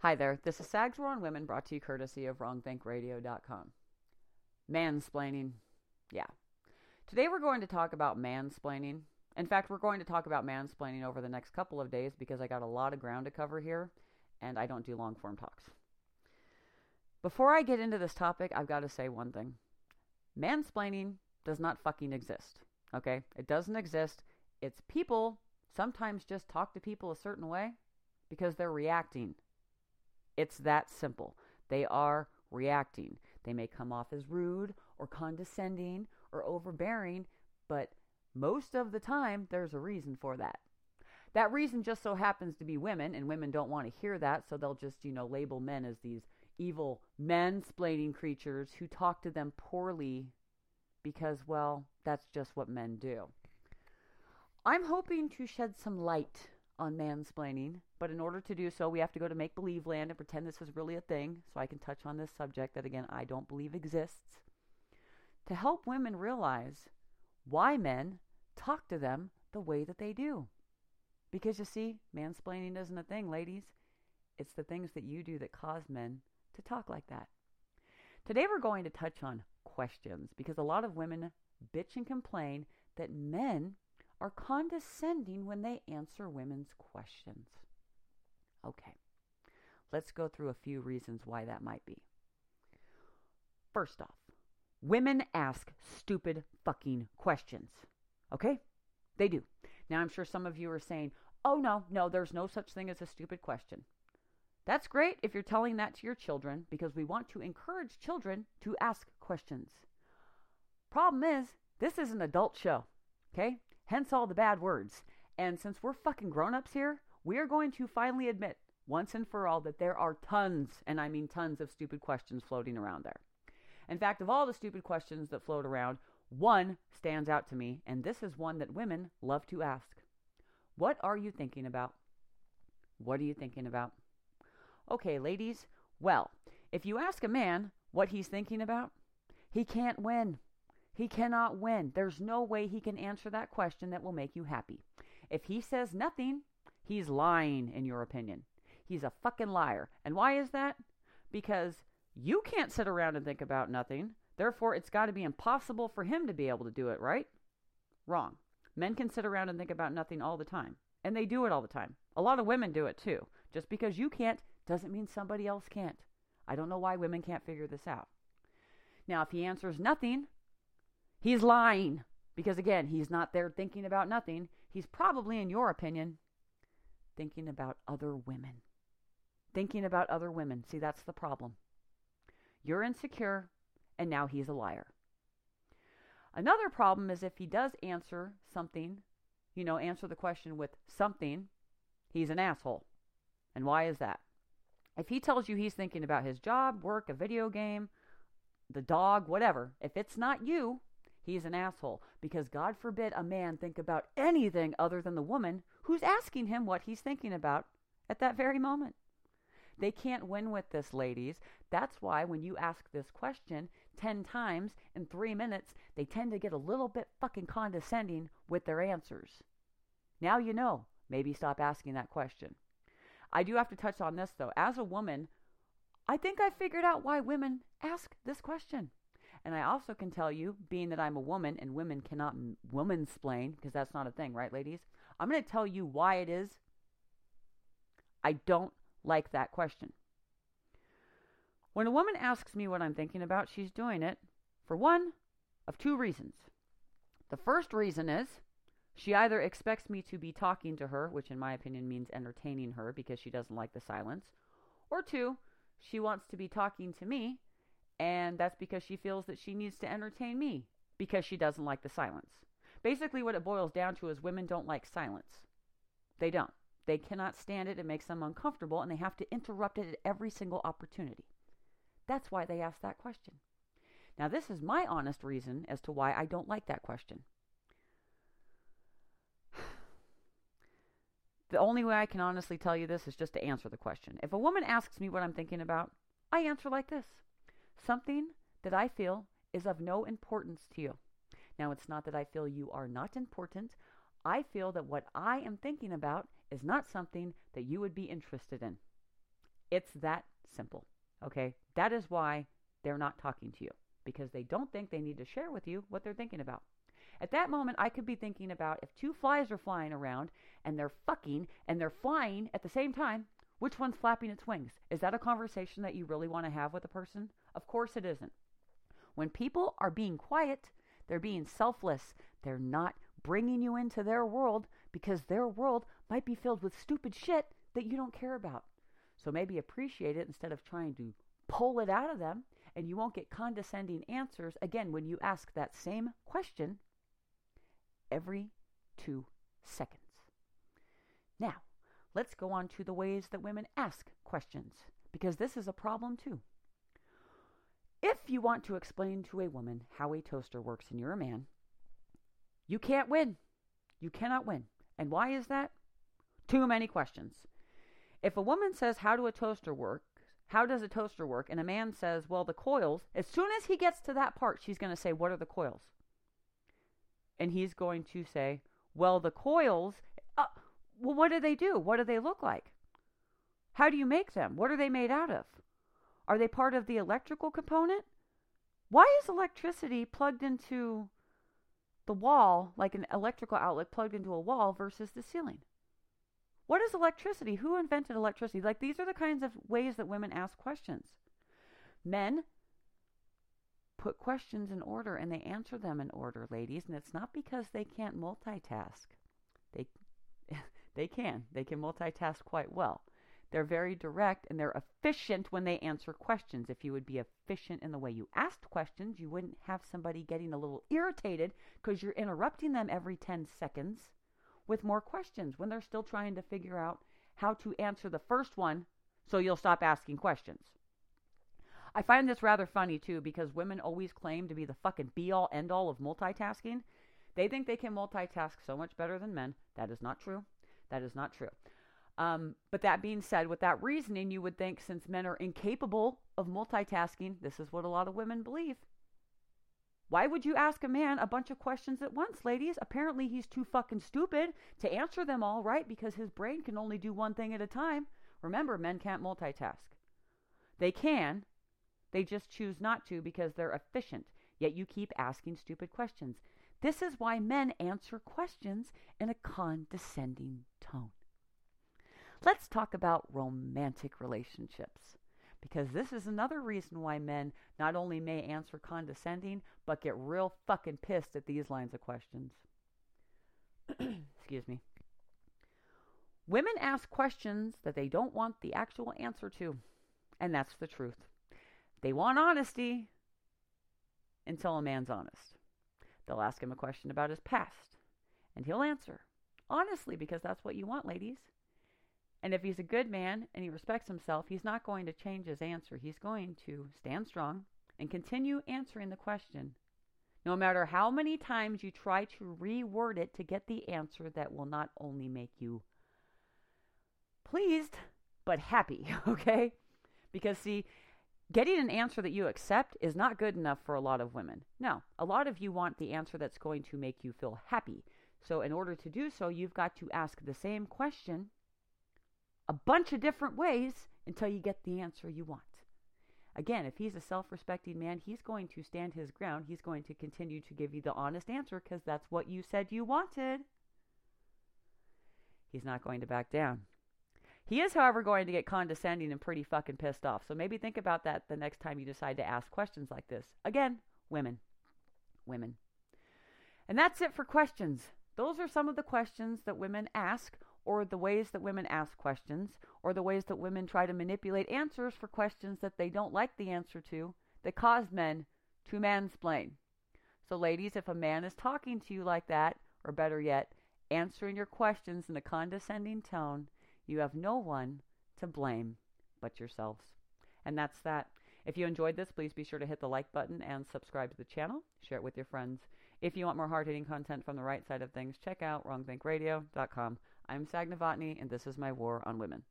Hi there, this is Sags on Women brought to you courtesy of WrongThinkRadio.com. Mansplaining. Yeah. Today we're going to talk about mansplaining. In fact, we're going to talk about mansplaining over the next couple of days because I got a lot of ground to cover here and I don't do long form talks. Before I get into this topic, I've got to say one thing. Mansplaining does not fucking exist. Okay? It doesn't exist. It's people sometimes just talk to people a certain way because they're reacting. It's that simple. They are reacting. They may come off as rude or condescending or overbearing, but most of the time there's a reason for that. That reason just so happens to be women, and women don't want to hear that, so they'll just, you know, label men as these evil men-splaining creatures who talk to them poorly because, well, that's just what men do. I'm hoping to shed some light on mansplaining, but in order to do so, we have to go to make believe land and pretend this is really a thing so I can touch on this subject that, again, I don't believe exists. To help women realize why men talk to them the way that they do. Because you see, mansplaining isn't a thing, ladies. It's the things that you do that cause men to talk like that. Today we're going to touch on questions because a lot of women bitch and complain that men are condescending when they answer women's questions. Okay, let's go through a few reasons why that might be. First off, women ask stupid fucking questions. Okay? They do. Now, I'm sure some of you are saying, oh, no, no, there's no such thing as a stupid question. That's great if you're telling that to your children because we want to encourage children to ask questions. Problem is, this is an adult show, okay? Hence all the bad words. And since we're fucking grown ups here, we are going to finally admit once and for all that there are tons, and I mean tons, of stupid questions floating around there. In fact, of all the stupid questions that float around, one stands out to me, and this is one that women love to ask. What are you thinking about? What are you thinking about? Okay, ladies, well, if you ask a man what he's thinking about, he can't win. He cannot win. There's no way he can answer that question that will make you happy. If he says nothing, he's lying, in your opinion. He's a fucking liar. And why is that? Because you can't sit around and think about nothing. Therefore, it's got to be impossible for him to be able to do it, right? Wrong. Men can sit around and think about nothing all the time. And they do it all the time. A lot of women do it too. Just because you can't doesn't mean somebody else can't. I don't know why women can't figure this out. Now, if he answers nothing, he's lying. Because again, he's not there thinking about nothing. He's probably, in your opinion, thinking about other women. Thinking about other women. See, that's the problem. You're insecure, and now he's a liar. Another problem is if he does answer something, you know, answer the question with something, he's an asshole. And why is that? If he tells you he's thinking about his job, work, a video game, the dog, whatever, if it's not you, he's an asshole. Because God forbid a man think about anything other than the woman who's asking him what he's thinking about at that very moment. They can't win with this, ladies. That's why when you ask this question 10 times in three minutes, they tend to get a little bit fucking condescending with their answers. Now you know. Maybe stop asking that question. I do have to touch on this, though. As a woman, I think I figured out why women ask this question. And I also can tell you, being that I'm a woman and women cannot woman-splain, because that's not a thing, right, ladies? I'm going to tell you why it is I don't like that question. When a woman asks me what I'm thinking about, she's doing it for one of two reasons. The first reason is she either expects me to be talking to her, which in my opinion means entertaining her because she doesn't like the silence, or two, she wants to be talking to me, and that's because she feels that she needs to entertain me because she doesn't like the silence. Basically, what it boils down to is women don't like silence. They don't. They cannot stand it. It makes them uncomfortable, and they have to interrupt it at every single opportunity. That's why they ask that question. Now, this is my honest reason as to why I don't like that question. The only way I can honestly tell you this is just to answer the question. If a woman asks me what I'm thinking about, I answer like this something that I feel is of no importance to you. Now, it's not that I feel you are not important. I feel that what I am thinking about is not something that you would be interested in. It's that simple. Okay? That is why they're not talking to you because they don't think they need to share with you what they're thinking about. At that moment, I could be thinking about if two flies are flying around and they're fucking and they're flying at the same time, which one's flapping its wings? Is that a conversation that you really want to have with a person? Of course it isn't. When people are being quiet, they're being selfless. They're not bringing you into their world because their world might be filled with stupid shit that you don't care about. So maybe appreciate it instead of trying to pull it out of them, and you won't get condescending answers again when you ask that same question every two seconds. Now, let's go on to the ways that women ask questions, because this is a problem too. If you want to explain to a woman how a toaster works and you're a man, you can't win. You cannot win. And why is that? Too many questions. If a woman says, How do a toaster work? How does a toaster work? And a man says, Well, the coils, as soon as he gets to that part, she's going to say, What are the coils? And he's going to say, Well, the coils, uh, well, what do they do? What do they look like? How do you make them? What are they made out of? Are they part of the electrical component? Why is electricity plugged into the wall, like an electrical outlet plugged into a wall, versus the ceiling? What is electricity? Who invented electricity? Like, these are the kinds of ways that women ask questions. Men put questions in order and they answer them in order, ladies, and it's not because they can't multitask. They they can. They can multitask quite well. They're very direct and they're efficient when they answer questions. If you would be efficient in the way you asked questions, you wouldn't have somebody getting a little irritated because you're interrupting them every 10 seconds with more questions when they're still trying to figure out how to answer the first one so you'll stop asking questions. I find this rather funny too because women always claim to be the fucking be all end all of multitasking. They think they can multitask so much better than men. That is not true. That is not true. Um, but that being said, with that reasoning, you would think since men are incapable of multitasking, this is what a lot of women believe. Why would you ask a man a bunch of questions at once, ladies? Apparently, he's too fucking stupid to answer them all right because his brain can only do one thing at a time. Remember, men can't multitask. They can, they just choose not to because they're efficient. Yet you keep asking stupid questions. This is why men answer questions in a condescending tone. Let's talk about romantic relationships. Because this is another reason why men not only may answer condescending, but get real fucking pissed at these lines of questions. Excuse me. Women ask questions that they don't want the actual answer to. And that's the truth. They want honesty until a man's honest. They'll ask him a question about his past, and he'll answer honestly because that's what you want, ladies. And if he's a good man and he respects himself, he's not going to change his answer. He's going to stand strong and continue answering the question. No matter how many times you try to reword it to get the answer that will not only make you pleased, but happy, okay? Because, see, getting an answer that you accept is not good enough for a lot of women. No, a lot of you want the answer that's going to make you feel happy. So, in order to do so, you've got to ask the same question a bunch of different ways until you get the answer you want. Again, if he's a self respecting man, he's going to stand his ground. He's going to continue to give you the honest answer because that's what you said you wanted. He's not going to back down. He is, however, going to get condescending and pretty fucking pissed off. So maybe think about that the next time you decide to ask questions like this. Again, women. Women. And that's it for questions. Those are some of the questions that women ask or the ways that women ask questions, or the ways that women try to manipulate answers for questions that they don't like the answer to, that cause men to mansplain. So, ladies, if a man is talking to you like that, or better yet, answering your questions in a condescending tone, you have no one to blame but yourselves. And that's that. If you enjoyed this, please be sure to hit the like button and subscribe to the channel. Share it with your friends. If you want more hard hitting content from the right side of things, check out wrongthinkradio.com. I'm Sag Novotny, and this is my war on women.